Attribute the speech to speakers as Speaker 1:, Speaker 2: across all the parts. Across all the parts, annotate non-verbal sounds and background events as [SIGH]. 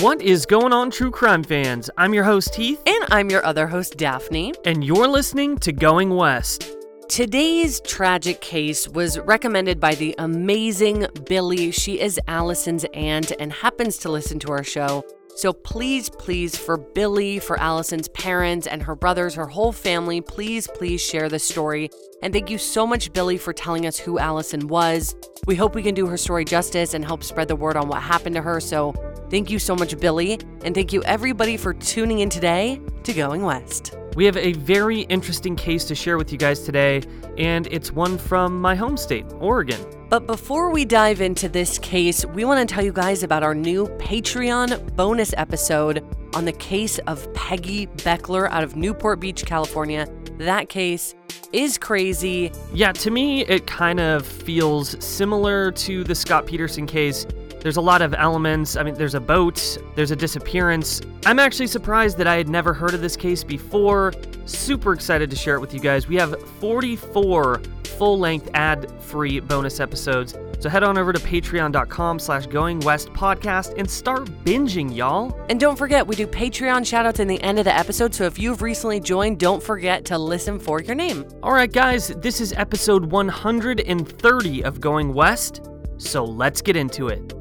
Speaker 1: What is going on, true crime fans? I'm your host, Heath,
Speaker 2: And I'm your other host, Daphne.
Speaker 1: and you're listening to Going West.
Speaker 2: Today's tragic case was recommended by the amazing Billy. She is Allison's aunt and happens to listen to our show. So please, please, for Billy, for Allison's parents and her brothers, her whole family, please, please share this story. And thank you so much, Billy, for telling us who Allison was. We hope we can do her story justice and help spread the word on what happened to her. So thank you so much, Billy. And thank you, everybody, for tuning in today to Going West.
Speaker 1: We have a very interesting case to share with you guys today, and it's one from my home state, Oregon.
Speaker 2: But before we dive into this case, we want to tell you guys about our new Patreon bonus episode on the case of Peggy Beckler out of Newport Beach, California. That case is crazy.
Speaker 1: Yeah, to me, it kind of feels similar to the Scott Peterson case. There's a lot of elements. I mean, there's a boat, there's a disappearance. I'm actually surprised that I had never heard of this case before. Super excited to share it with you guys. We have 44 full-length ad-free bonus episodes. So head on over to patreon.com slash going west podcast and start binging, y'all.
Speaker 2: And don't forget, we do Patreon shoutouts in the end of the episode. So if you've recently joined, don't forget to listen for your name.
Speaker 1: All right, guys, this is episode 130 of Going West. So let's get into it.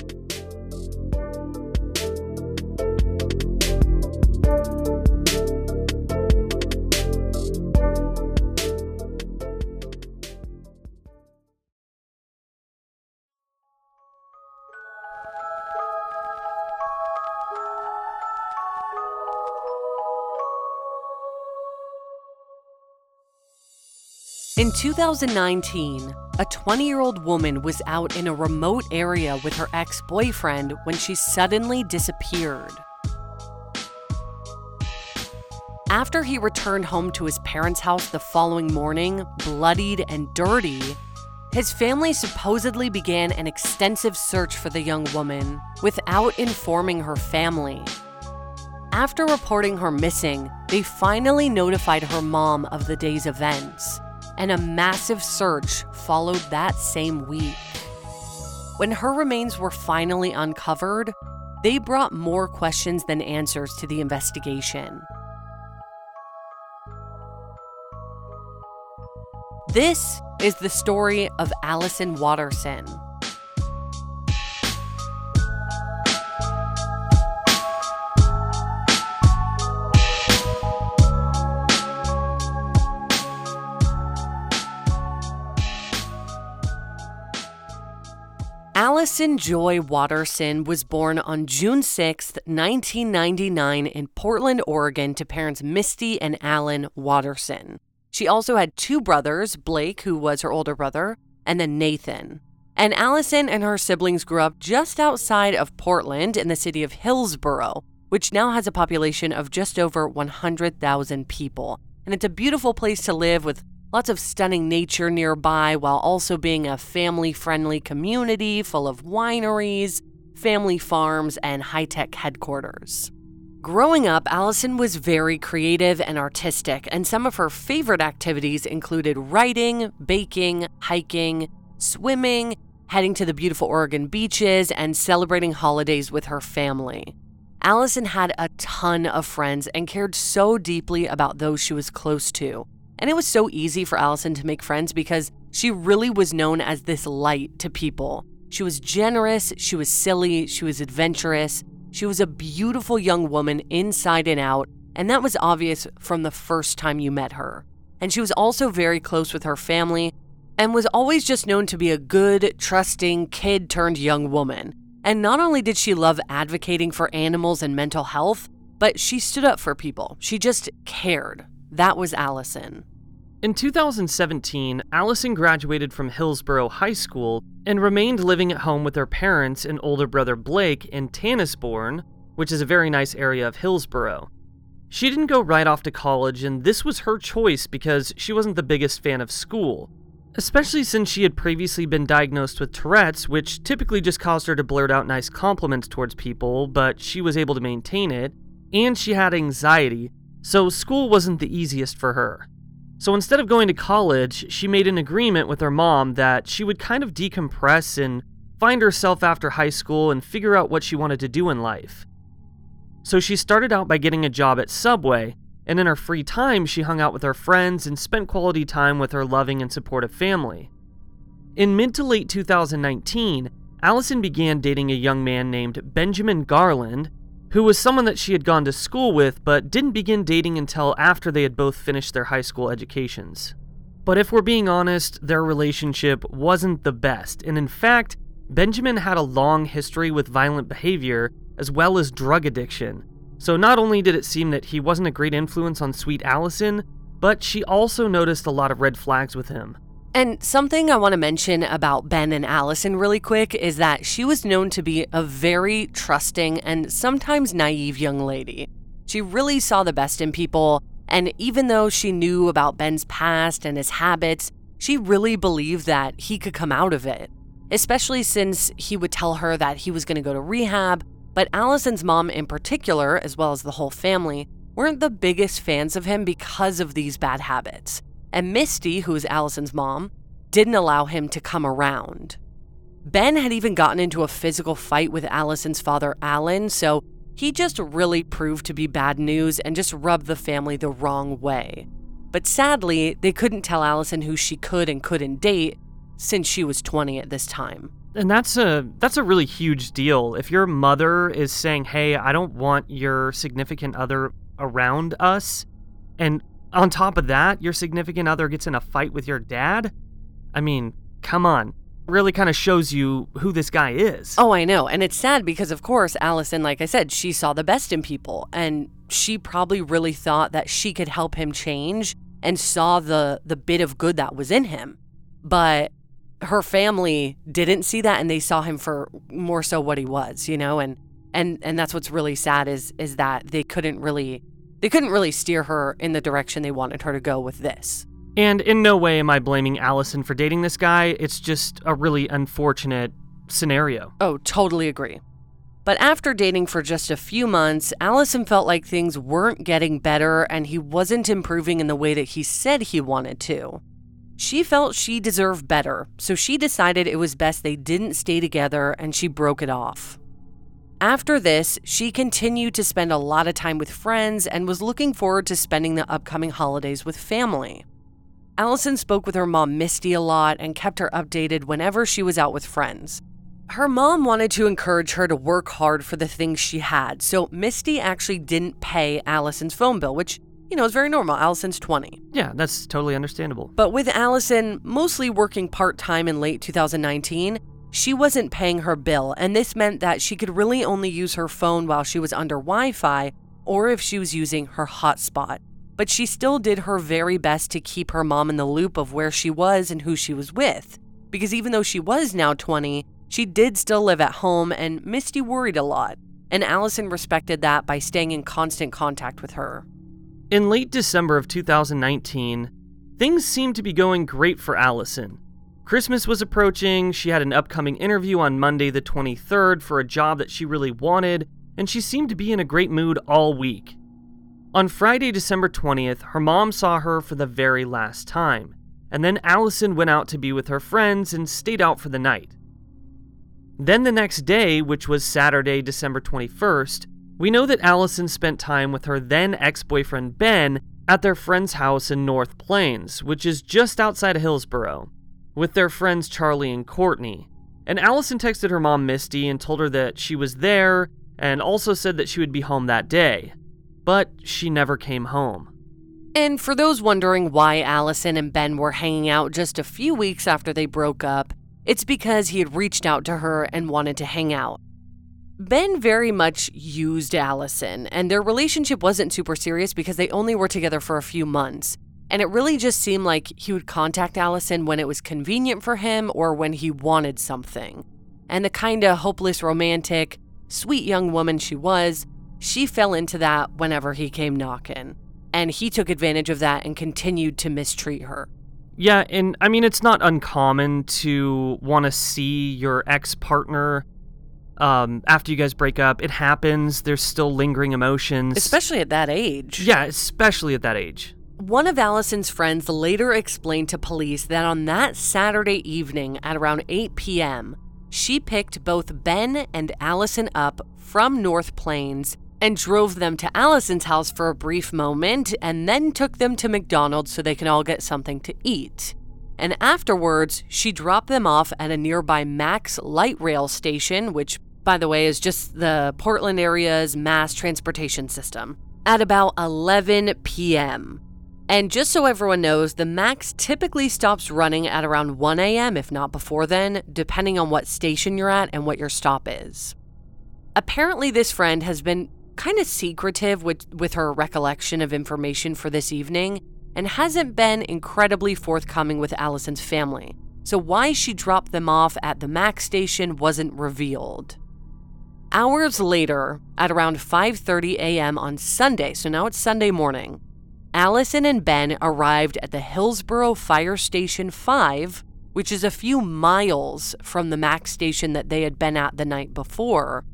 Speaker 2: In 2019, a 20 year old woman was out in a remote area with her ex boyfriend when she suddenly disappeared. After he returned home to his parents' house the following morning, bloodied and dirty, his family supposedly began an extensive search for the young woman without informing her family. After reporting her missing, they finally notified her mom of the day's events, and a massive search followed that same week. When her remains were finally uncovered, they brought more questions than answers to the investigation. This is the story of Allison Watterson. Allison Joy Watterson was born on June 6, 1999, in Portland, Oregon, to parents Misty and Alan Watterson. She also had two brothers, Blake, who was her older brother, and then Nathan. And Allison and her siblings grew up just outside of Portland in the city of Hillsboro, which now has a population of just over 100,000 people. And it's a beautiful place to live with lots of stunning nature nearby while also being a family friendly community full of wineries, family farms, and high tech headquarters. Growing up, Allison was very creative and artistic, and some of her favorite activities included writing, baking, hiking, swimming, heading to the beautiful Oregon beaches, and celebrating holidays with her family. Allison had a ton of friends and cared so deeply about those she was close to. And it was so easy for Allison to make friends because she really was known as this light to people. She was generous, she was silly, she was adventurous, she was a beautiful young woman inside and out, and that was obvious from the first time you met her. And she was also very close with her family and was always just known to be a good, trusting, kid turned young woman. And not only did she love advocating for animals and mental health, but she stood up for people. She just cared. That was Allison.
Speaker 1: In 2017, Allison graduated from Hillsboro High School and remained living at home with her parents and older brother Blake in Tanasbourne, which is a very nice area of Hillsboro. She didn't go right off to college, and this was her choice because she wasn't the biggest fan of school, especially since she had previously been diagnosed with Tourette's, which typically just caused her to blurt out nice compliments towards people, but she was able to maintain it, and she had anxiety, so school wasn't the easiest for her. So instead of going to college, she made an agreement with her mom that she would kind of decompress and find herself after high school and figure out what she wanted to do in life. So she started out by getting a job at Subway, and in her free time, she hung out with her friends and spent quality time with her loving and supportive family. In mid to late 2019, Allison began dating a young man named Benjamin Garland, who was someone that she had gone to school with but didn't begin dating until after they had both finished their high school educations. But if we're being honest, their relationship wasn't the best, and in fact, Benjamin had a long history with violent behavior as well as drug addiction. So not only did it seem that he wasn't a great influence on sweet Allison, but she also noticed a lot of red flags with him.
Speaker 2: And something I want to mention about Ben and Allison really quick is that she was known to be a very trusting and sometimes naive young lady. She really saw the best in people, and even though she knew about Ben's past and his habits, she really believed that he could come out of it, especially since he would tell her that he was going to go to rehab. But Allison's mom, in particular, as well as the whole family, weren't the biggest fans of him because of these bad habits. And Misty, who is Allison's mom, didn't allow him to come around. Ben had even gotten into a physical fight with Allison's father, Alan, so he just really proved to be bad news and just rubbed the family the wrong way. But sadly, they couldn't tell Allison who she could and couldn't date since she was 20 at this time.
Speaker 1: And that's a that's a really huge deal. If your mother is saying, "Hey, I don't want your significant other around us," and on top of that, your significant other gets in a fight with your dad, I mean, come on really kind of shows you who this guy is.
Speaker 2: Oh, I know. And it's sad because, of course, Allison, like I said, she saw the best in people and she probably really thought that she could help him change and saw the, the bit of good that was in him. But her family didn't see that and they saw him for more so what he was, you know, and and and that's what's really sad is is that they couldn't really they couldn't really steer her in the direction they wanted her to go with this.
Speaker 1: And in no way am I blaming Allison for dating this guy. It's just a really unfortunate scenario.
Speaker 2: Oh, totally agree. But after dating for just a few months, Allison felt like things weren't getting better and he wasn't improving in the way that he said he wanted to. She felt she deserved better, so she decided it was best they didn't stay together and she broke it off. After this, she continued to spend a lot of time with friends and was looking forward to spending the upcoming holidays with family. Allison spoke with her mom, Misty, a lot and kept her updated whenever she was out with friends. Her mom wanted to encourage her to work hard for the things she had, so Misty actually didn't pay Allison's phone bill, which, you know, is very normal. Allison's 20.
Speaker 1: Yeah, that's totally understandable.
Speaker 2: But with Allison mostly working part time in late 2019, she wasn't paying her bill, and this meant that she could really only use her phone while she was under Wi Fi or if she was using her hotspot but she still did her very best to keep her mom in the loop of where she was and who she was with. Because even though she was now 20, she did still live at home, and Misty worried a lot. And Allison respected that by staying in constant contact with her.
Speaker 1: In late December of 2019, things seemed to be going great for Allison. Christmas was approaching, she had an upcoming interview on Monday the 23rd for a job that she really wanted, and she seemed to be in a great mood all week. On Friday, December 20th, her mom saw her for the very last time, and then Allison went out to be with her friends and stayed out for the night. Then the next day, which was Saturday, December 21st, we know that Allison spent time with her then ex boyfriend Ben at their friend's house in North Plains, which is just outside of Hillsboro, with their friends Charlie and Courtney. And Allison texted her mom Misty and told her that she was there and also said that she would be home that day but she never came home.
Speaker 2: And for those wondering why Allison and Ben were hanging out just a few weeks after they broke up, it's because he had reached out to her and wanted to hang out. Ben very much used Allison, and their relationship wasn't super serious because they only were together for a few months. And it really just seemed like he would contact Allison when it was convenient for him or when he wanted something. And the kind of hopeless romantic, sweet young woman she was, she fell into that whenever he came knocking, and he took advantage of that and continued to mistreat her.
Speaker 1: Yeah, and I mean, it's not uncommon to want to see your ex partner um, after you guys break up. It happens. There's still lingering emotions.
Speaker 2: Especially at that age.
Speaker 1: Yeah, especially at that age.
Speaker 2: One of Allison's friends later explained to police that on that Saturday evening at around 8 p.m., she picked both Ben and Allison up from North Plains and drove them to Allison's house for a brief moment and then took them to McDonald's so they can all get something to eat. And afterwards, she dropped them off at a nearby MAX light rail station, which, by the way, is just the Portland area's mass transportation system, at about 11 p.m. And just so everyone knows, the MAX typically stops running at around 1 a.m., if not before then, depending on what station you're at and what your stop is. Apparently, this friend has been kind of secretive with, with her recollection of information for this evening and hasn't been incredibly forthcoming with Allison's family. So, why she dropped them off at the MAX station wasn't revealed. Hours later, at around 5:30 a.m. on Sunday, so now it's Sunday morning, Allison and Ben arrived at the Hillsboro Fire Station 5, which is a few miles from the MAX station that they had been at the night before,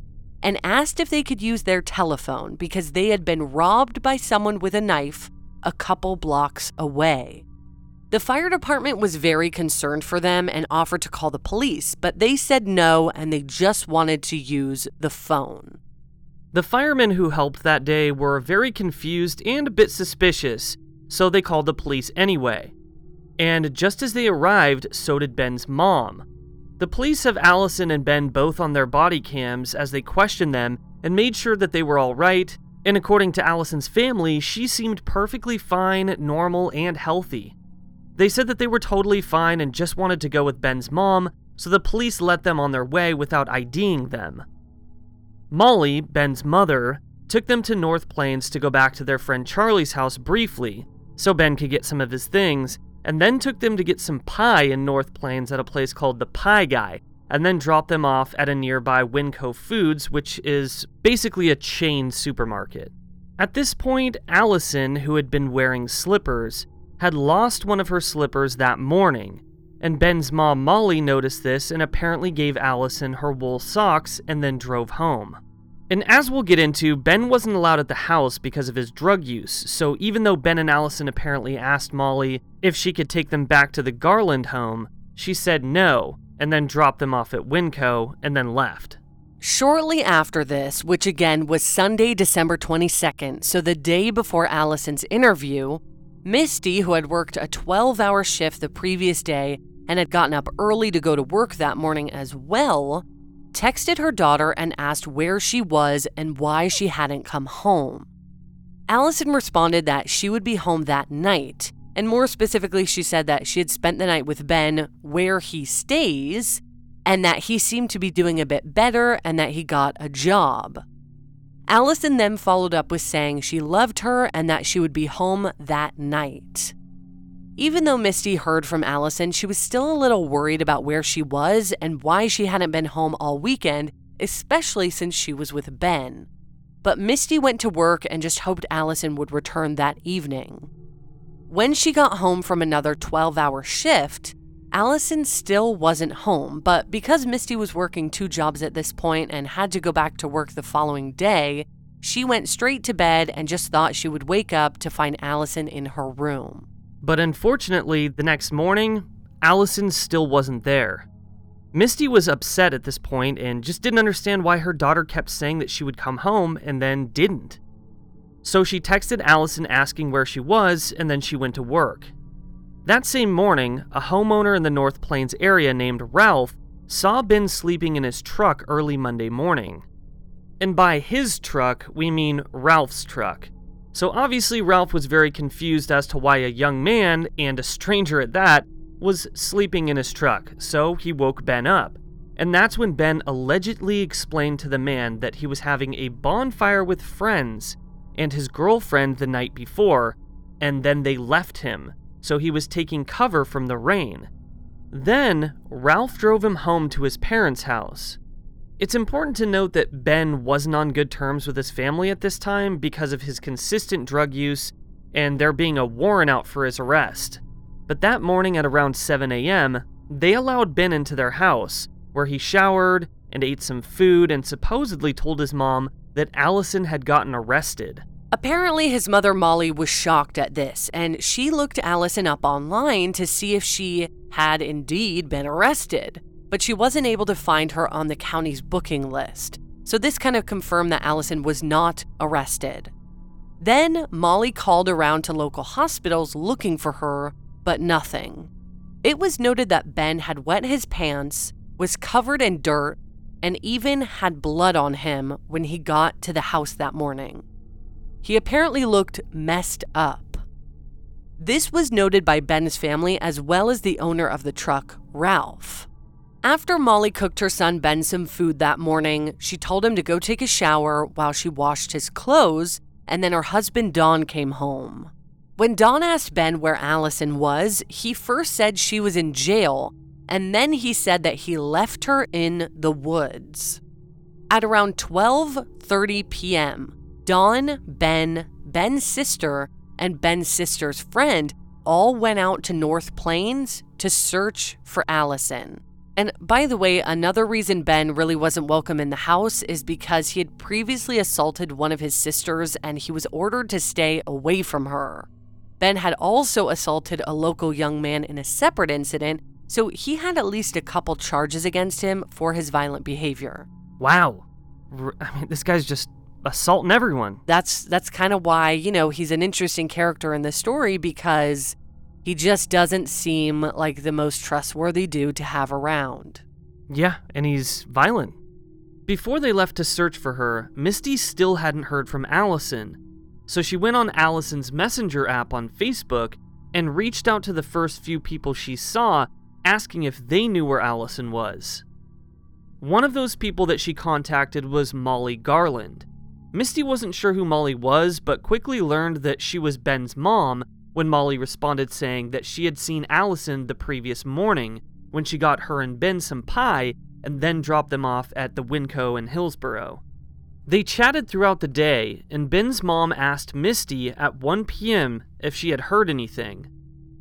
Speaker 2: and asked if they could use their telephone because they had been robbed by someone with a knife a couple blocks away. The fire department was very concerned for them and offered to call the police, but they said no and they just wanted to use the phone.
Speaker 1: The firemen who helped that day were very confused and a bit suspicious, so they called the police anyway. And just as they arrived, so did Ben's mom. The police have Allison and Ben both on their body cams as they questioned them and made sure that they were all right, and according to Allison's family, she seemed perfectly fine, normal, and healthy. They said that they were totally fine and just wanted to go with Ben's mom, so the police let them on their way without IDing them. Molly, Ben's mother, took them to North Plains to go back to their friend Charlie's house briefly, so Ben could get some of his things, and then took them to get some pie in North Plains at a place called the Pie Guy, and then dropped them off at a nearby Winco Foods, which is basically a chain supermarket. At this point, Allison, who had been wearing slippers, had lost one of her slippers that morning, and Ben's mom Molly noticed this and apparently gave Allison her wool socks and then drove home. And as we'll get into, Ben wasn't allowed at the house because of his drug use, so even though Ben and Allison apparently asked Molly if she could take them back to the Garland home, she said no, and then dropped them off at Winco and then left.
Speaker 2: Shortly after this, which again was Sunday, December 22nd, so the day before Allison's interview, Misty, who had worked a 12 hour shift the previous day, and had gotten up early to go to work that morning as well, texted her daughter and asked where she was and why she hadn't come home. Allison responded that she would be home that night, and more specifically, she said that she had spent the night with Ben where he stays, and that he seemed to be doing a bit better and that he got a job. Allison then followed up with saying she loved her and that she would be home that night. Even though Misty heard from Allison, she was still a little worried about where she was and why she hadn't been home all weekend, especially since she was with Ben. But Misty went to work and just hoped Allison would return that evening. When she got home from another 12 hour shift, Allison still wasn't home, but because Misty was working two jobs at this point and had to go back to work the following day, she went straight to bed and just thought she would wake up to find Allison in her room.
Speaker 1: But unfortunately, the next morning, Allison still wasn't there. Misty was upset at this point and just didn't understand why her daughter kept saying that she would come home and then didn't. So she texted Allison asking where she was, and then she went to work. That same morning, a homeowner in the North Plains area named Ralph saw Ben sleeping in his truck early Monday morning. And by his truck, we mean Ralph's truck. So obviously, Ralph was very confused as to why a young man, and a stranger at that, was sleeping in his truck, so he woke Ben up. And that's when Ben allegedly explained to the man that he was having a bonfire with friends and his girlfriend the night before, and then they left him, so he was taking cover from the rain. Then, Ralph drove him home to his parents' house. It's important to note that Ben wasn't on good terms with his family at this time because of his consistent drug use and there being a warrant out for his arrest. But that morning at around 7 a.m., they allowed Ben into their house, where he showered and ate some food and supposedly told his mom that Allison had gotten arrested.
Speaker 2: Apparently, his mother Molly was shocked at this, and she looked Allison up online to see if she had indeed been arrested but she wasn't able to find her on the county's booking list. So this kind of confirmed that Allison was not arrested. Then Molly called around to local hospitals looking for her, but nothing. It was noted that Ben had wet his pants, was covered in dirt, and even had blood on him when he got to the house that morning. He apparently looked messed up. This was noted by Ben's family as well as the owner of the truck, Ralph. After Molly cooked her son Ben some food that morning, she told him to go take a shower while she washed his clothes, and then her husband Don came home. When Don asked Ben where Allison was, he first said she was in jail, and then he said that he left her in the woods. At around 12:30 p.m., Don, Ben, Ben's sister, and Ben's sister's friend all went out to North Plains to search for Allison. And by the way, another reason Ben really wasn't welcome in the house is because he had previously assaulted one of his sisters and he was ordered to stay away from her. Ben had also assaulted a local young man in a separate incident, so he had at least a couple charges against him for his violent behavior.
Speaker 1: Wow. I mean, this guy's just assaulting everyone.
Speaker 2: That's that's kind of why, you know, he's an interesting character in the story because he just doesn't seem like the most trustworthy dude to have around.
Speaker 1: Yeah, and he's violent. Before they left to search for her, Misty still hadn't heard from Allison. So she went on Allison's Messenger app on Facebook and reached out to the first few people she saw, asking if they knew where Allison was. One of those people that she contacted was Molly Garland. Misty wasn't sure who Molly was, but quickly learned that she was Ben's mom when Molly responded saying that she had seen Allison the previous morning when she got her and Ben some pie and then dropped them off at the Winco in Hillsboro. They chatted throughout the day, and Ben's mom asked Misty at 1 p.m. if she had heard anything.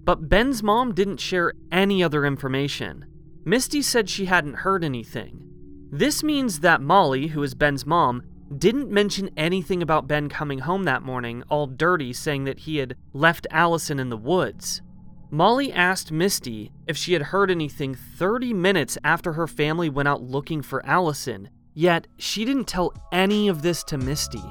Speaker 1: But Ben's mom didn't share any other information. Misty said she hadn't heard anything. This means that Molly, who is Ben's mom, didn't mention anything about Ben coming home that morning, all dirty, saying that he had left Allison in the woods. Molly asked Misty if she had heard anything 30 minutes after her family went out looking for Allison, yet she didn't tell any of this to Misty.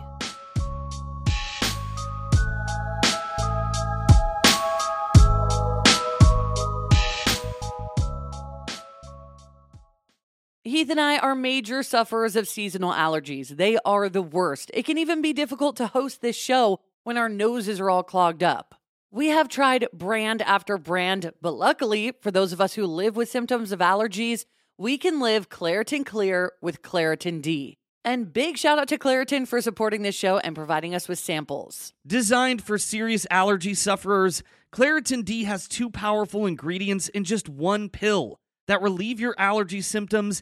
Speaker 2: Heath and I are major sufferers of seasonal allergies. They are the worst. It can even be difficult to host this show when our noses are all clogged up. We have tried brand after brand, but luckily, for those of us who live with symptoms of allergies, we can live Claritin Clear with Claritin D. And big shout out to Claritin for supporting this show and providing us with samples.
Speaker 3: Designed for serious allergy sufferers, Claritin D has two powerful ingredients in just one pill that relieve your allergy symptoms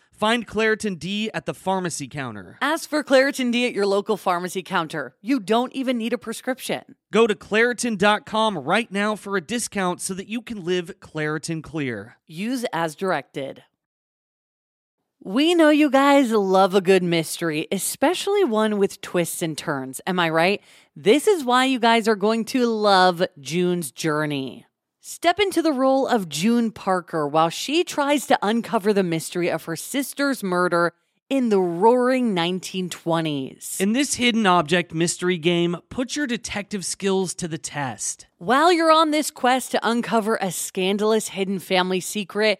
Speaker 3: Find Claritin D at the pharmacy counter.
Speaker 2: Ask for Claritin D at your local pharmacy counter. You don't even need a prescription.
Speaker 3: Go to Claritin.com right now for a discount so that you can live Claritin Clear.
Speaker 2: Use as directed. We know you guys love a good mystery, especially one with twists and turns. Am I right? This is why you guys are going to love June's Journey. Step into the role of June Parker while she tries to uncover the mystery of her sister's murder in the roaring 1920s.
Speaker 3: In this hidden object mystery game, put your detective skills to the test.
Speaker 2: While you're on this quest to uncover a scandalous hidden family secret,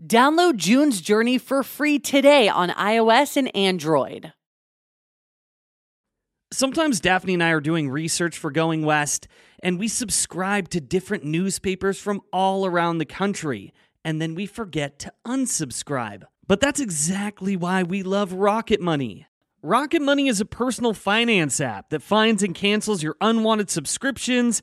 Speaker 2: Download June's Journey for free today on iOS and Android.
Speaker 3: Sometimes Daphne and I are doing research for Going West, and we subscribe to different newspapers from all around the country. and then we forget to unsubscribe. But that's exactly why we love Rocket Money. Rocket Money is a personal finance app that finds and cancels your unwanted subscriptions,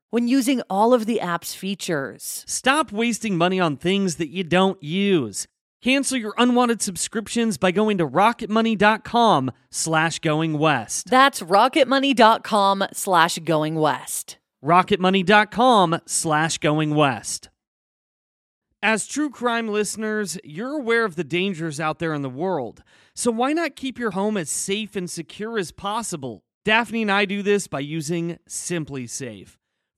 Speaker 2: when using all of the app's features.
Speaker 3: Stop wasting money on things that you don't use. Cancel your unwanted subscriptions by going to rocketmoney.com slash going west.
Speaker 2: That's rocketmoney.com slash going west.
Speaker 3: rocketmoney.com slash going west. As true crime listeners, you're aware of the dangers out there in the world, so why not keep your home as safe and secure as possible? Daphne and I do this by using SimpliSafe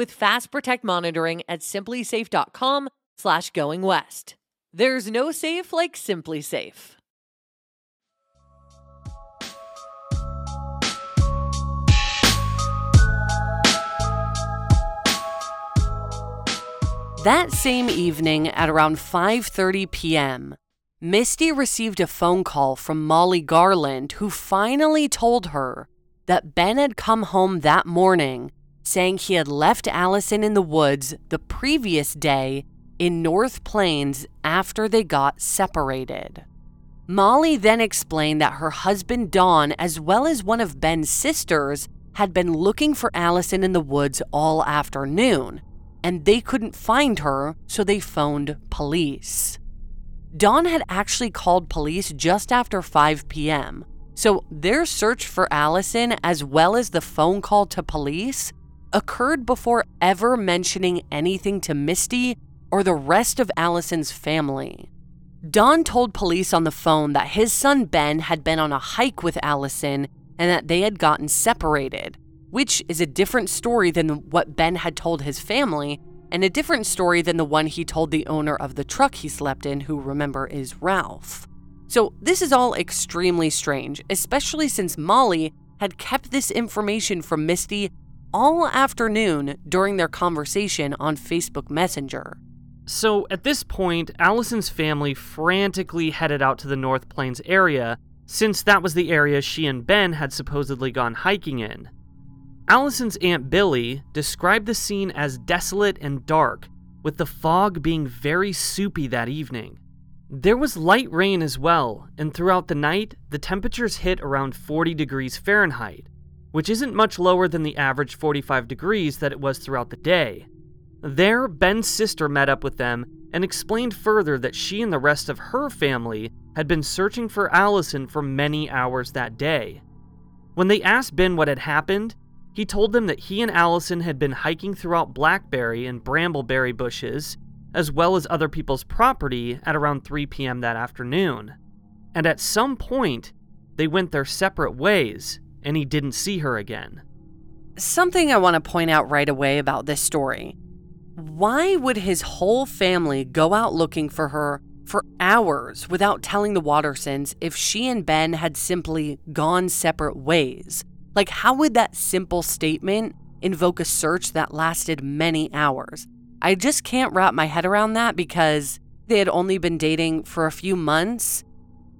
Speaker 2: with Fast Protect monitoring at simplisafe.com slash going west. There's no safe like SimpliSafe. That same evening at around 5:30 p.m., Misty received a phone call from Molly Garland who finally told her that Ben had come home that morning saying he had left Allison in the woods the previous day in North Plains after they got separated. Molly then explained that her husband Don, as well as one of Ben's sisters, had been looking for Allison in the woods all afternoon, and they couldn't find her, so they phoned police. Don had actually called police just after 5 p.m., so their search for Allison, as well as the phone call to police, occurred before ever mentioning anything to Misty or the rest of Allison's family. Don told police on the phone that his son Ben had been on a hike with Allison and that they had gotten separated, which is a different story than what Ben had told his family, and a different story than the one he told the owner of the truck he slept in, who remember is Ralph. So, this is all extremely strange, especially since Molly had kept this information from Misty all afternoon during their conversation on Facebook Messenger.
Speaker 1: So at this point, Allison's family frantically headed out to the North Plains area, since that was the area she and Ben had supposedly gone hiking in. Allison's Aunt Billy described the scene as desolate and dark, with the fog being very soupy that evening. There was light rain as well, and throughout the night, the temperatures hit around 40 degrees Fahrenheit, which isn't much lower than the average 45 degrees that it was throughout the day. There, Ben's sister met up with them and explained further that she and the rest of her family had been searching for Allison for many hours that day. When they asked Ben what had happened, he told them that he and Allison had been hiking throughout blackberry and brambleberry bushes, as well as other people's property at around 3 p.m. that afternoon. And at some point, they went their separate ways, and he didn't see her again.
Speaker 2: Something I want to point out right away about this story. Why would his whole family go out looking for her for hours without telling the Wattersons if she and Ben had simply gone separate ways? Like, how would that simple statement invoke a search that lasted many hours? I just can't wrap my head around that because they had only been dating for a few months.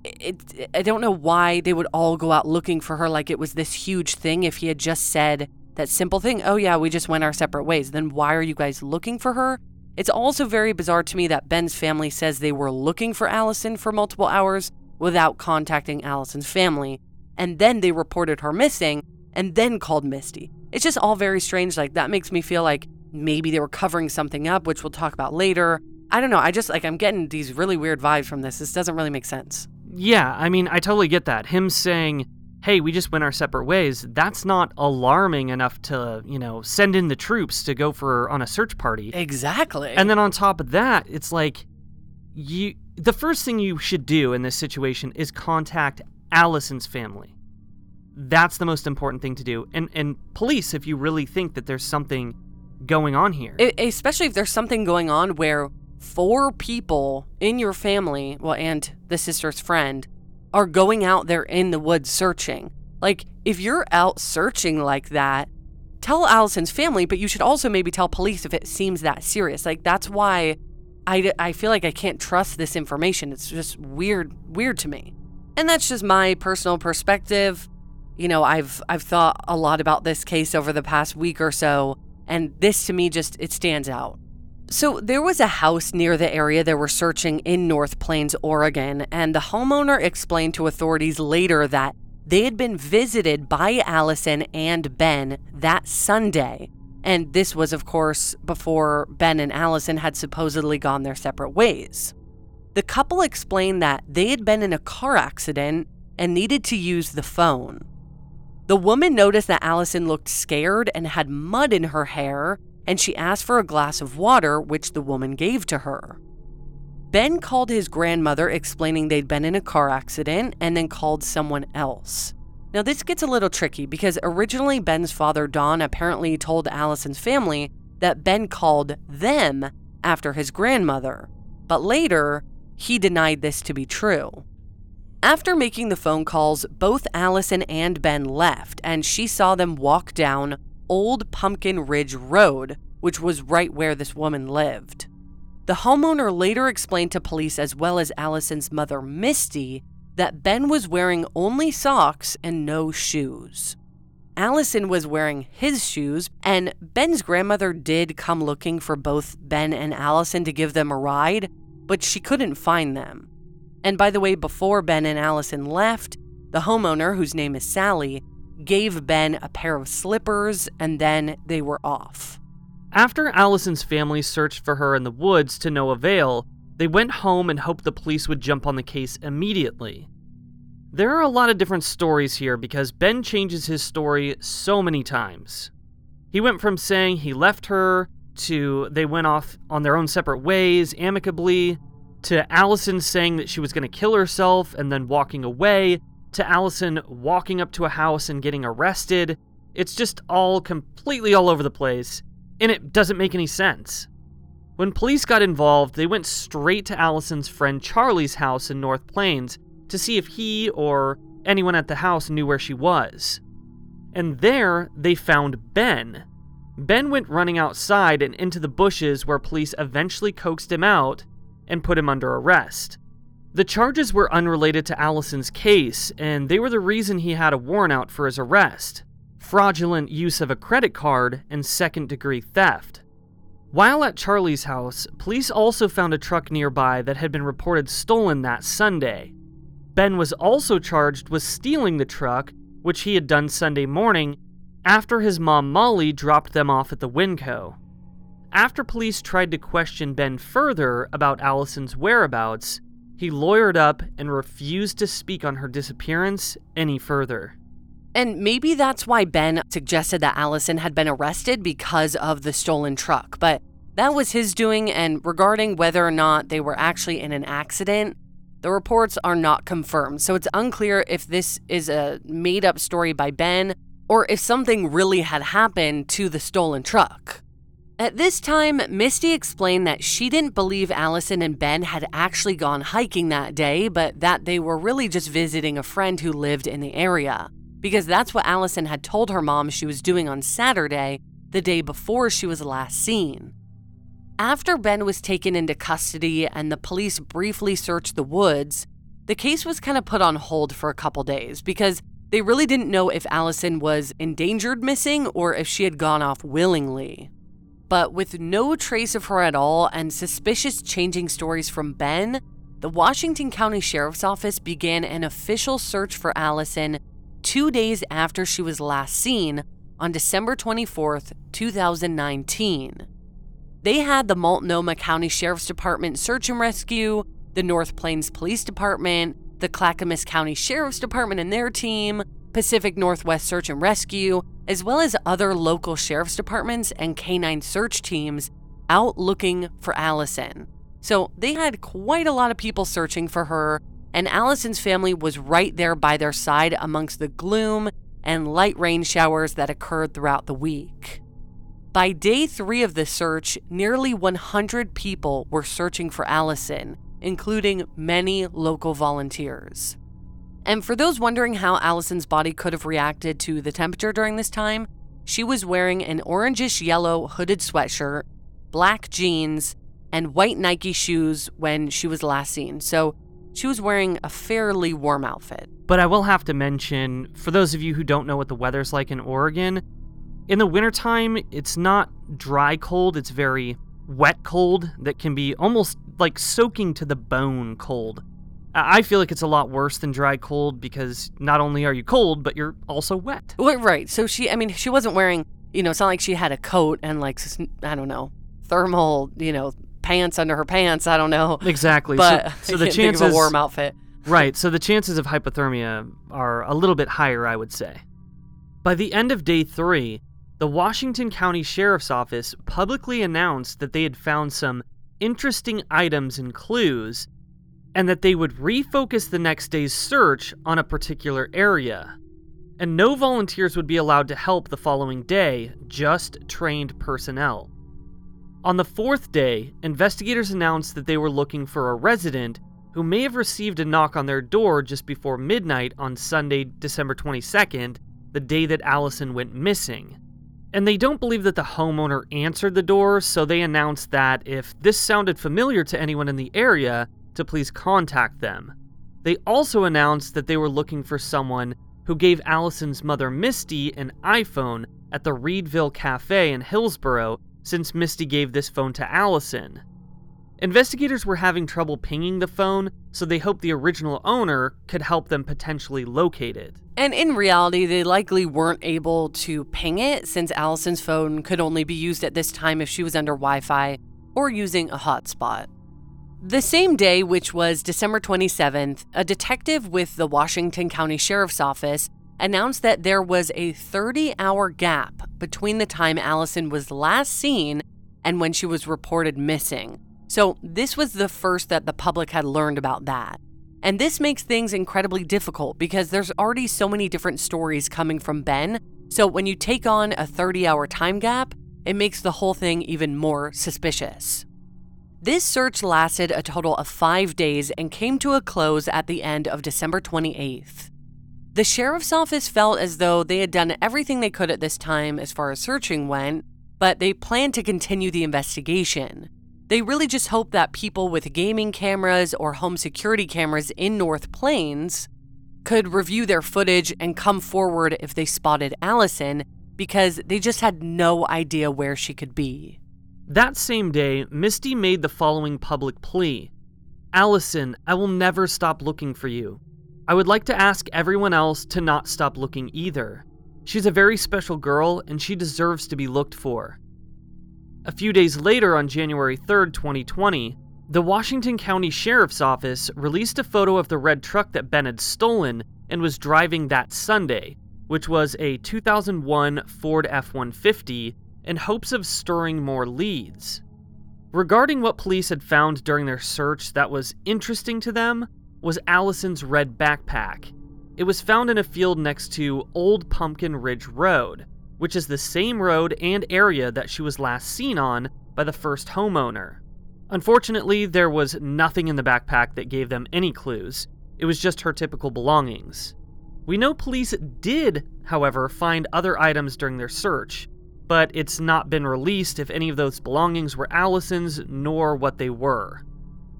Speaker 2: It, I don't know why they would all go out looking for her like it was this huge thing if he had just said that simple thing, oh yeah, we just went our separate ways, then why are you guys looking for her? It's also very bizarre to me that Ben's family says they were looking for Allison for multiple hours without contacting Allison's family, and then they reported her missing and then called Misty. It's just all very strange. Like, that makes me feel like maybe they were covering something up, which we'll talk about later. I don't know. I just like, I'm getting these really weird vibes from this. This doesn't really make sense.
Speaker 1: Yeah, I mean, I totally get that. Him saying, hey, we just went our separate ways, that's not alarming enough to, you know, send in the troops to go for on a search party.
Speaker 2: Exactly.
Speaker 1: And then on top of that, it's like you the first thing you should do in this situation is contact Allison's family. That's the most important thing to do. And and police if you really think that there's something going on here.
Speaker 2: E- especially if there's something going on where four people in your family, well, and the sister's friend, are going out there in the woods searching. Like, if you're out searching like that, tell Allison's family, but you should also maybe tell police if it seems that serious. Like, that's why I, I feel like I can't trust this information. It's just weird, weird to me. And that's just my personal perspective. You know, I've I've thought a lot about this case over the past week or so, and this to me just it stands out. So, there was a house near the area they were searching in North Plains, Oregon, and the homeowner explained to authorities later that they had been visited by Allison and Ben that Sunday. And this was, of course, before Ben and Allison had supposedly gone their separate ways. The couple explained that they had been in a car accident and needed to use the phone. The woman noticed that Allison looked scared and had mud in her hair, and she asked for a glass of water, which the woman gave to her. Ben called his grandmother, explaining they'd been in a car accident, and then called someone else. Now, this gets a little tricky because originally Ben's father, Don, apparently told Allison's family that Ben called them after his grandmother, but later, he denied this to be true. After making the phone calls, both Allison and Ben left, and she saw them walk down Old Pumpkin Ridge Road, which was right where this woman lived. The homeowner later explained to police, as well as Allison's mother, Misty, that Ben was wearing only socks and no shoes. Allison was wearing his shoes, and Ben's grandmother did come looking for both Ben and Allison to give them a ride, but she couldn't find them. And by the way, before Ben and Allison left, the homeowner, whose name is Sally, gave Ben a pair of slippers, and then they were off.
Speaker 1: After Allison's family searched for her in the woods to no avail, they went home and hoped the police would jump on the case immediately. There are a lot of different stories here because Ben changes his story so many times. He went from saying he left her to they went off on their own separate ways amicably to Allison saying that she was going to kill herself and then walking away to Allison walking up to a house and getting arrested. It's just all completely all over the place, and it doesn't make any sense. When police got involved, they went straight to Allison's friend Charlie's house in North Plains to see if he or anyone at the house knew where she was. And there, they found Ben. Ben went running outside and into the bushes where police eventually coaxed him out and put him under arrest. The charges were unrelated to Allison's case, and they were the reason he had a warrant out for his arrest fraudulent use of a credit card and second degree theft. While at Charlie's house, police also found a truck nearby that had been reported stolen that Sunday. Ben was also charged with stealing the truck, which he had done Sunday morning after his mom Molly dropped them off at the Winco. After police tried to question Ben further about Allison's whereabouts, he lawyered up and refused to speak on her disappearance any further.
Speaker 2: And maybe that's why Ben suggested that Allison had been arrested because of the stolen truck, but that was his doing. And regarding whether or not they were actually in an accident, the reports are not confirmed. So it's unclear if this is a made up story by Ben or if something really had happened to the stolen truck. At this time, Misty explained that she didn't believe Allison and Ben had actually gone hiking that day, but that they were really just visiting a friend who lived in the area because that's what Allison had told her mom she was doing on Saturday, the day before she was last seen. After Ben was taken into custody and the police briefly searched the woods, the case was kind of put on hold for a couple days because They really didn't know if Allison was endangered missing or if she had gone off willingly. But with no trace of her at all and suspicious changing stories from Ben, the Washington County Sheriff's Office began an official search for Allison two days after she was last seen on December 24, 2019. They had the Multnomah County Sheriff's Department search and rescue, the North Plains Police Department, the Clackamas County Sheriff's Department and their team, Pacific Northwest Search and Rescue, as well as other local sheriff's departments and canine search teams out looking for Allison. So they had quite a lot of people searching for her, and Allison's family was right there by their side amongst the gloom and light rain showers that occurred throughout the week. By day three of the search, nearly 100 people were searching for Allison, including many local volunteers. And for those wondering how Allison's body could have reacted to the temperature during this time, she was wearing an orangish yellow hooded sweatshirt, black jeans, and white Nike shoes when she was last seen. So she was wearing a fairly warm outfit.
Speaker 1: But I will have to mention, for those of you who don't know what the weather's like in Oregon, in the wintertime, it's not dry cold, it's very wet cold that can be almost like soaking to the bone cold. I feel like it's a lot worse than dry cold because not only are you cold, but you're also wet.
Speaker 2: Right. So she, I mean, she wasn't wearing, you know, it's not like she had a coat and like, I don't know, thermal, you know, pants under her pants. I don't know.
Speaker 1: Exactly.
Speaker 2: But
Speaker 1: so, so [LAUGHS] the chances
Speaker 2: of a warm outfit.
Speaker 1: right. So the chances of hypothermia are a little bit higher, I would say. By the end of day three, the Washington County Sheriff's Office publicly announced that they had found some interesting items and clues, and that they would refocus the next day's search on a particular area. And no volunteers would be allowed to help the following day, just trained personnel. On the fourth day, investigators announced that they were looking for a resident who may have received a knock on their door just before midnight on Sunday, December 22nd, the day that Allison went missing. And they don't believe that the homeowner answered the door, so they announced that if this sounded familiar to anyone in the area, to please contact them. They also announced that they were looking for someone who gave Allison's mother Misty an iPhone at the Reedville Cafe in Hillsboro since Misty gave this phone to Allison. Investigators were having trouble pinging the phone, so they hoped the original owner could help them potentially locate it.
Speaker 2: And in reality, they likely weren't able to ping it since Allison's phone could only be used at this time if she was under Wi Fi or using a hotspot. The same day, which was December 27th, a detective with the Washington County Sheriff's Office announced that there was a 30 hour gap between the time Allison was last seen and when she was reported missing. So, this was the first that the public had learned about that. And this makes things incredibly difficult because there's already so many different stories coming from Ben. So, when you take on a 30 hour time gap, it makes the whole thing even more suspicious. This search lasted a total of five days and came to a close at the end of December 28th. The sheriff's office felt as though they had done everything they could at this time as far as searching went, but they planned to continue the investigation. They really just hope that people with gaming cameras or home security cameras in North Plains could review their footage and come forward if they spotted Allison because they just had no idea where she could be.
Speaker 1: That same day, Misty made the following public plea Allison, I will never stop looking for you. I would like to ask everyone else to not stop looking either. She's a very special girl and she deserves to be looked for. A few days later, on January 3, 2020, the Washington County Sheriff's Office released a photo of the red truck that Ben had stolen and was driving that Sunday, which was a 2001 Ford F 150, in hopes of stirring more leads. Regarding what police had found during their search that was interesting to them was Allison's red backpack. It was found in a field next to Old Pumpkin Ridge Road, which is the same road and area that she was last seen on by the first homeowner. Unfortunately, there was nothing in the backpack that gave them any clues. It was just her typical belongings. We know police did, however, find other items during their search, but it's not been released if any of those belongings were Allison's nor what they were.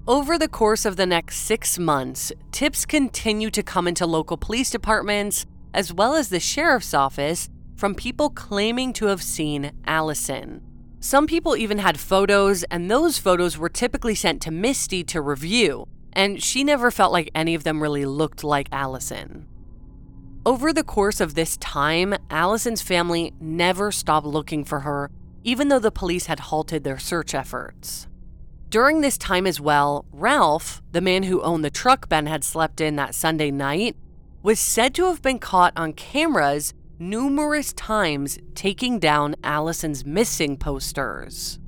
Speaker 2: Over the course of the next six months, tips continue to come into local police departments as well as the sheriff's office, from people claiming to have seen Allison. Some people even had photos, and those photos were typically sent to Misty to review, and she never felt like any of them really looked like Allison. Over the course of this time, Allison's family never stopped looking for her, even though the police had halted their search efforts. During this time as well, Ralph, the man who owned the truck Ben had slept in that Sunday night, was said to have been caught on cameras numerous times taking down Allison's missing posters.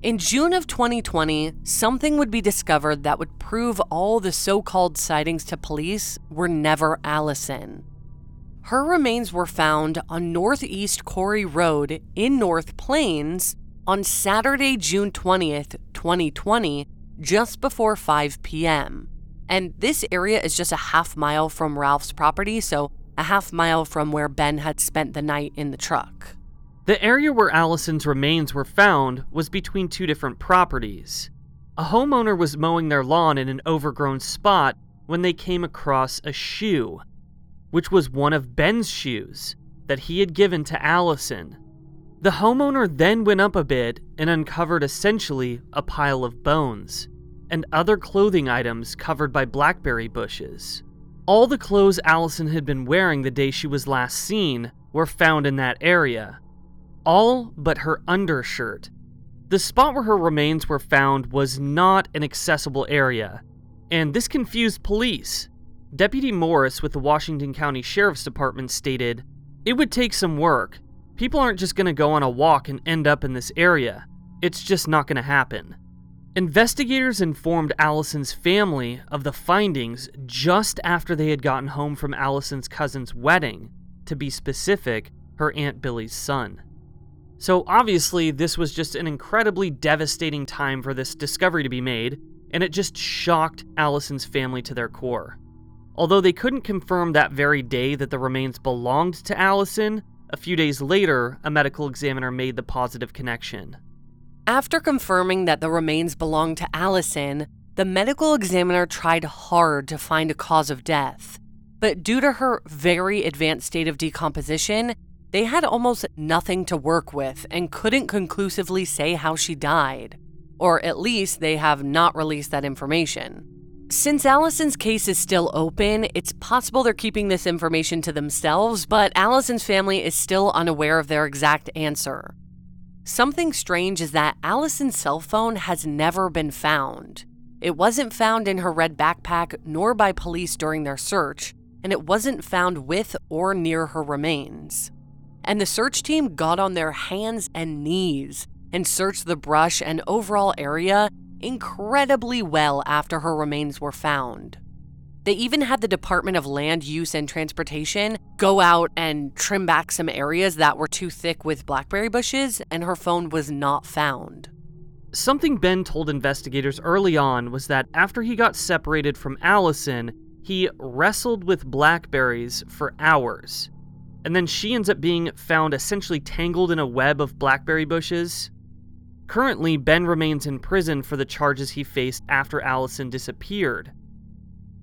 Speaker 2: In June of 2020, something would be discovered that would prove all the so called sightings to police were never Allison. Her remains were found on Northeast Corey Road in North Plains on Saturday, June 20th, 2020, just before 5 p.m. And this area is just a half mile from Ralph's property, so a half mile from where Ben had spent the night in the truck.
Speaker 1: The area where Allison's remains were found was between two different properties. A homeowner was mowing their lawn in an overgrown spot when they came across a shoe, which was one of Ben's shoes that he had given to Allison. The homeowner then went up a bit and uncovered essentially a pile of bones and other clothing items covered by blackberry bushes. All the clothes Allison had been wearing the day she was last seen were found in that area, all but her undershirt. The spot where her remains were found was not an accessible area, and this confused police. Deputy Morris with the Washington County Sheriff's Department stated, It would take some work, People aren't just going to go on a walk and end up in this area. It's just not going to happen. Investigators informed Allison's family of the findings just after they had gotten home from Allison's cousin's wedding, to be specific, her Aunt Billy's son. So obviously, this was just an incredibly devastating time for this discovery to be made, and it just shocked Allison's family to their core. Although they couldn't confirm that very day that the remains belonged to Allison, a few days later, a medical examiner made the positive connection.
Speaker 2: After confirming that the remains belonged to Allison, the medical examiner tried hard to find a cause of death. But due to her very advanced state of decomposition, they had almost nothing to work with and couldn't conclusively say how she died. Or at least they have not released that information. Since Allison's case is still open, it's possible they're keeping this information to themselves, but Allison's family is still unaware of their exact answer. Something strange is that Allison's cell phone has never been found. It wasn't found in her red backpack nor by police during their search, and it wasn't found with or near her remains. And the search team got on their hands and knees and searched the brush and overall area incredibly well after her remains were found. They even had the Department of Land Use and Transportation go out and trim back some areas that were too thick with blackberry bushes, and her phone was not found.
Speaker 1: Something Ben told investigators early on was that after he got separated from Allison, he wrestled with blackberries for hours. And then she ends up being found essentially tangled in a web of blackberry bushes. Currently, Ben remains in prison for the charges he faced after Allison disappeared.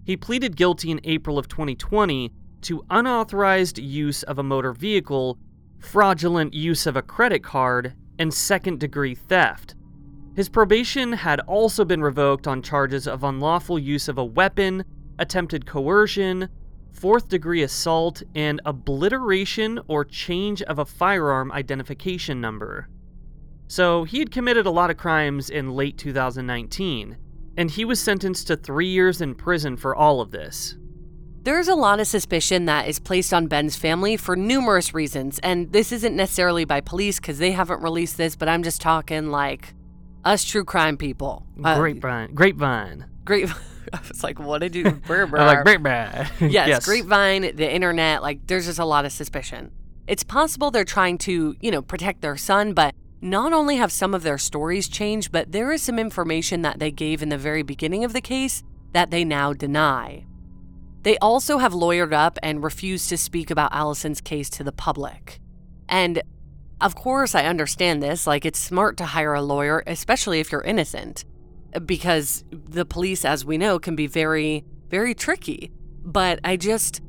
Speaker 1: He pleaded guilty in April of 2020 to unauthorized use of a motor vehicle, fraudulent use of a credit card, and second degree theft. His probation had also been revoked on charges of unlawful use of a weapon, attempted coercion, fourth degree assault, and obliteration or change of a firearm identification number. So he had committed a lot of crimes in late 2019, and he was sentenced to three years in prison for all of this.
Speaker 2: There's a lot of suspicion that is placed on Ben's family for numerous reasons, and this isn't necessarily by police because they haven't released this, but I'm just talking like us true crime people.
Speaker 1: Uh, grapevine. Grapevine.
Speaker 2: Great. [LAUGHS] [LAUGHS] I was like, what did you? [LAUGHS]
Speaker 1: I'm like grapevine. [LAUGHS]
Speaker 2: yes, yes, grapevine, the internet. Like, there's just a lot of suspicion. It's possible they're trying to, you know, protect their son, but not only have some of their stories changed, but there is some information that they gave in the very beginning of the case that they now deny. They also have lawyered up and refused to speak about Allison's case to the public. And of course, I understand this. Like, it's smart to hire a lawyer, especially if you're innocent, because the police, as we know, can be very, very tricky. But I just,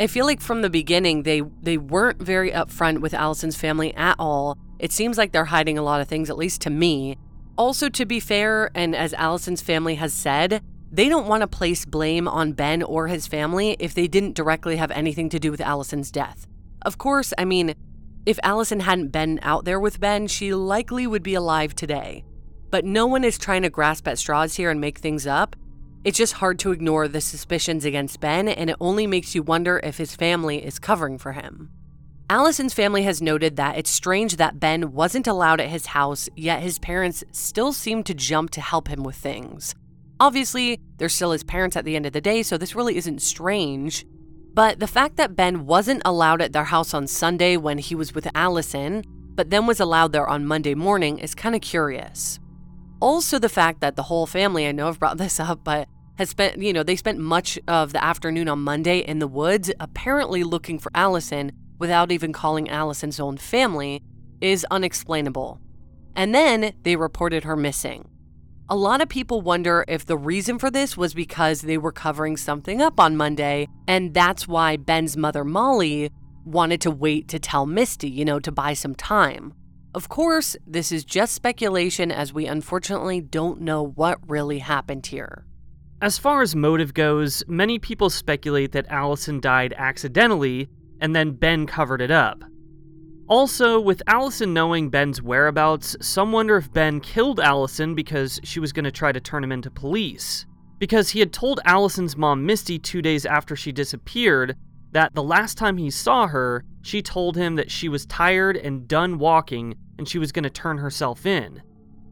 Speaker 2: I feel like from the beginning they they weren't very upfront with Allison's family at all. It seems like they're hiding a lot of things, at least to me. Also, to be fair, and as Allison's family has said, they don't want to place blame on Ben or his family if they didn't directly have anything to do with Allison's death. Of course, I mean, if Allison hadn't been out there with Ben, she likely would be alive today. But no one is trying to grasp at straws here and make things up. It's just hard to ignore the suspicions against Ben, and it only makes you wonder if his family is covering for him. Allison's family has noted that it's strange that Ben wasn't allowed at his house, yet his parents still seem to jump to help him with things. Obviously, they're still his parents at the end of the day, so this really isn't strange. But the fact that Ben wasn't allowed at their house on Sunday when he was with Allison, but then was allowed there on Monday morning is kind of curious. Also, the fact that the whole family, I know I've brought [LAUGHS] this up, but has spent, you know, they spent much of the afternoon on Monday in the woods, apparently looking for Allison without even calling Allison's own family, is unexplainable. And then they reported her missing. A lot of people wonder if the reason for this was because they were covering something up on Monday, and that's why Ben's mother, Molly, wanted to wait to tell Misty, you know, to buy some time. Of course, this is just speculation as we unfortunately don't know what really happened here.
Speaker 1: As far as motive goes, many people speculate that Allison died accidentally and then Ben covered it up. Also, with Allison knowing Ben's whereabouts, some wonder if Ben killed Allison because she was going to try to turn him into police. Because he had told Allison's mom, Misty, two days after she disappeared, that the last time he saw her, she told him that she was tired and done walking and she was going to turn herself in.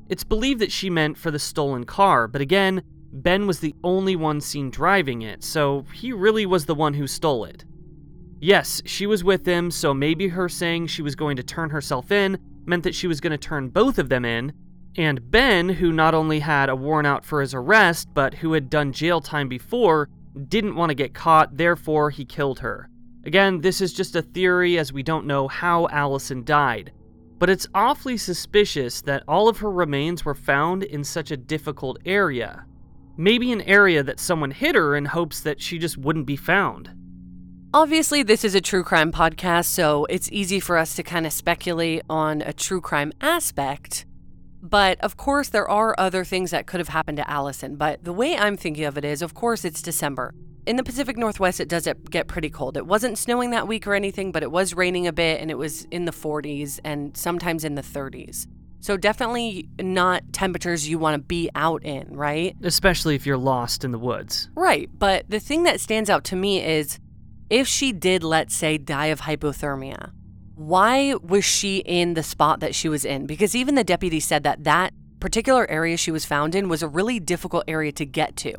Speaker 1: It's believed that she meant for the stolen car, but again, Ben was the only one seen driving it, so he really was the one who stole it. Yes, she was with him, so maybe her saying she was going to turn herself in meant that she was going to turn both of them in. And Ben, who not only had a warrant out for his arrest, but who had done jail time before, didn't want to get caught, therefore he killed her. Again, this is just a theory as we don't know how Allison died. But it's awfully suspicious that all of her remains were found in such a difficult area. Maybe an area that someone hid her in hopes that she just wouldn't be found.
Speaker 2: Obviously, this is a true crime podcast, so it's easy for us to kind of speculate on a true crime aspect. But of course, there are other things that could have happened to Allison. But the way I'm thinking of it is, of course, it's December. In the Pacific Northwest, it does get pretty cold. It wasn't snowing that week or anything, but it was raining a bit and it was in the 40s and sometimes in the 30s. So, definitely not temperatures you want to be out in, right?
Speaker 1: Especially if you're lost in the woods.
Speaker 2: Right. But the thing that stands out to me is if she did, let's say, die of hypothermia, why was she in the spot that she was in? Because even the deputy said that that particular area she was found in was a really difficult area to get to.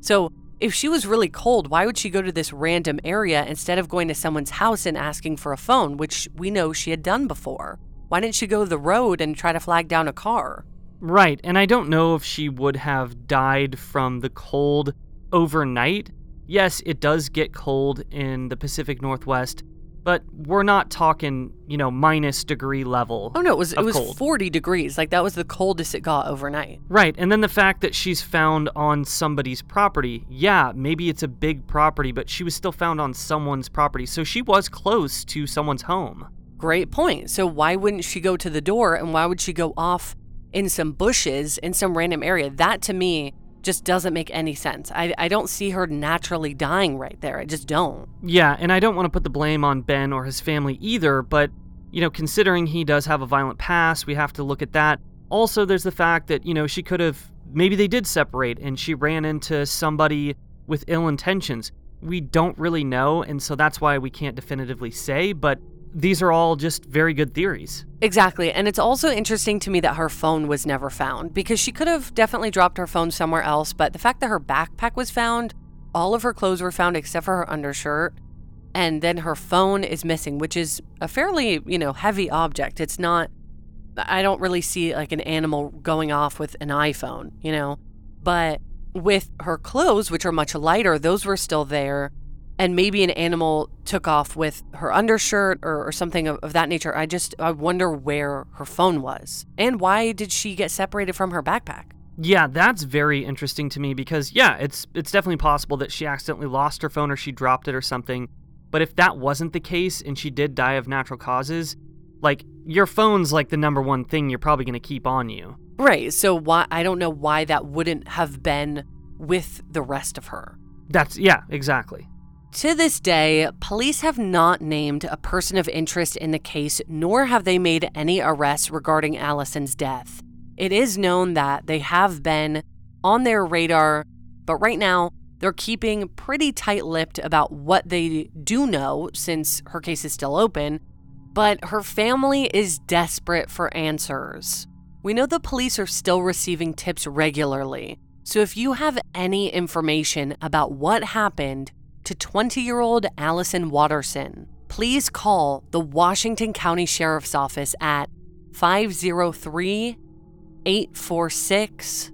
Speaker 2: So, if she was really cold, why would she go to this random area instead of going to someone's house and asking for a phone, which we know she had done before? Why didn't she go the road and try to flag down a car?
Speaker 1: Right, and I don't know if she would have died from the cold overnight yes, it does get cold in the Pacific Northwest, but we're not talking, you know, minus degree level.
Speaker 2: Oh no, it was it was
Speaker 1: cold.
Speaker 2: 40 degrees. Like that was the coldest it got overnight.
Speaker 1: Right. And then the fact that she's found on somebody's property. Yeah, maybe it's a big property, but she was still found on someone's property. So she was close to someone's home.
Speaker 2: Great point. So why wouldn't she go to the door and why would she go off in some bushes in some random area? That to me just doesn't make any sense. I, I don't see her naturally dying right there. I just don't.
Speaker 1: Yeah, and I don't want to put the blame on Ben or his family either, but, you know, considering he does have a violent past, we have to look at that. Also, there's the fact that, you know, she could have, maybe they did separate and she ran into somebody with ill intentions. We don't really know, and so that's why we can't definitively say, but these are all just very good theories.
Speaker 2: Exactly. And it's also interesting to me that her phone was never found because she could have definitely dropped her phone somewhere else. But the fact that her backpack was found, all of her clothes were found except for her undershirt, and then her phone is missing, which is a fairly, you know, heavy object. It's not, I don't really see like an animal going off with an iPhone, you know? But with her clothes, which are much lighter, those were still there and maybe an animal took off with her undershirt or, or something of, of, that nature. I just I wonder where her phone was and why did she get separated from her backpack?
Speaker 1: Yeah, that's very interesting to me because yeah, it's it's definitely possible that she accidentally lost her phone or she dropped it or something. But if that wasn't the case and she did die of natural causes, like your phone's like the number one thing you're probably going to keep on you.
Speaker 2: Right. So why I don't know why that wouldn't have been with the rest of her.
Speaker 1: That's yeah, exactly.
Speaker 2: To this day, police have not named a person of interest in the case, nor have they made any arrests regarding Allison's death. It is known that they have been on their radar, but right now they're keeping pretty tight lipped about what they do know since her case is still open. But her family is desperate for answers. We know the police are still receiving tips regularly, so if you have any information about what happened to 20 year old Allison Watterson, please call the Washington County Sheriff's Office at 503 846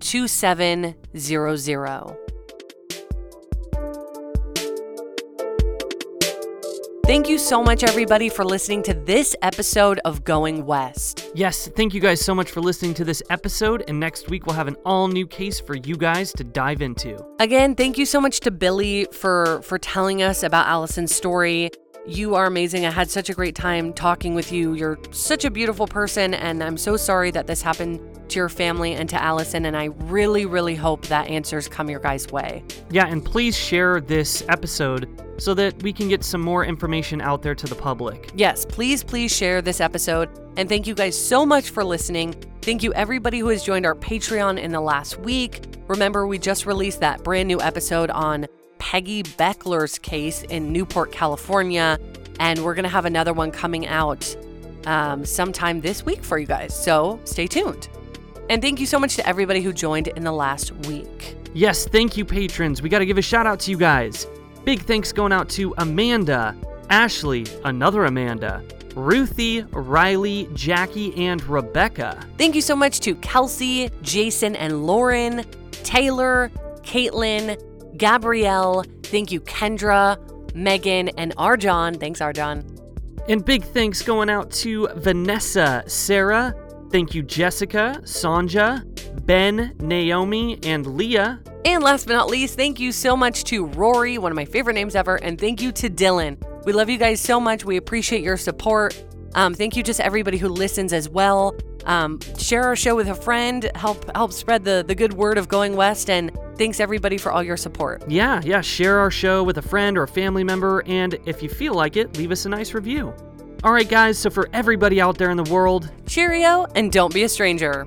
Speaker 2: 2700. Thank you so much, everybody, for listening to this episode of Going West.
Speaker 1: Yes, thank you guys so much for listening to this episode, and next week we'll have an all new case for you guys to dive into.
Speaker 2: Again, thank you so much to Billy for for telling us about Allison's story. You are amazing. I had such a great time talking with you. You're such a beautiful person, and I'm so sorry that this happened to your family and to Allison. And I really, really hope that answers come your guys' way.
Speaker 1: Yeah, and please share this episode so that we can get some more information out there to the public.
Speaker 2: Yes, please, please share this episode. And thank you guys so much for listening. Thank you, everybody who has joined our Patreon in the last week. Remember, we just released that brand new episode on Peggy Beckler's case in Newport, California. And we're going to have another one coming out um, sometime this week for you guys. So stay tuned. And thank you so much to everybody who joined in the last week.
Speaker 1: Yes, thank you, patrons. We got to give a shout out to you guys. Big thanks going out to Amanda, Ashley, another Amanda, Ruthie, Riley, Jackie, and Rebecca.
Speaker 2: Thank you so much to Kelsey, Jason, and Lauren, Taylor, Caitlin, Gabrielle. Thank you, Kendra, Megan, and Arjan. Thanks, Arjan.
Speaker 1: And big thanks going out to Vanessa, Sarah. Thank you, Jessica, Sanja, Ben, Naomi, and Leah.
Speaker 2: And last but not least, thank you so much to Rory, one of my favorite names ever, and thank you to Dylan. We love you guys so much. We appreciate your support. Um, thank you just everybody who listens as well. Um, share our show with a friend. Help help spread the the good word of Going West. And thanks everybody for all your support.
Speaker 1: Yeah, yeah. Share our show with a friend or a family member, and if you feel like it, leave us a nice review. All right, guys. So for everybody out there in the world,
Speaker 2: cheerio, and don't be a stranger.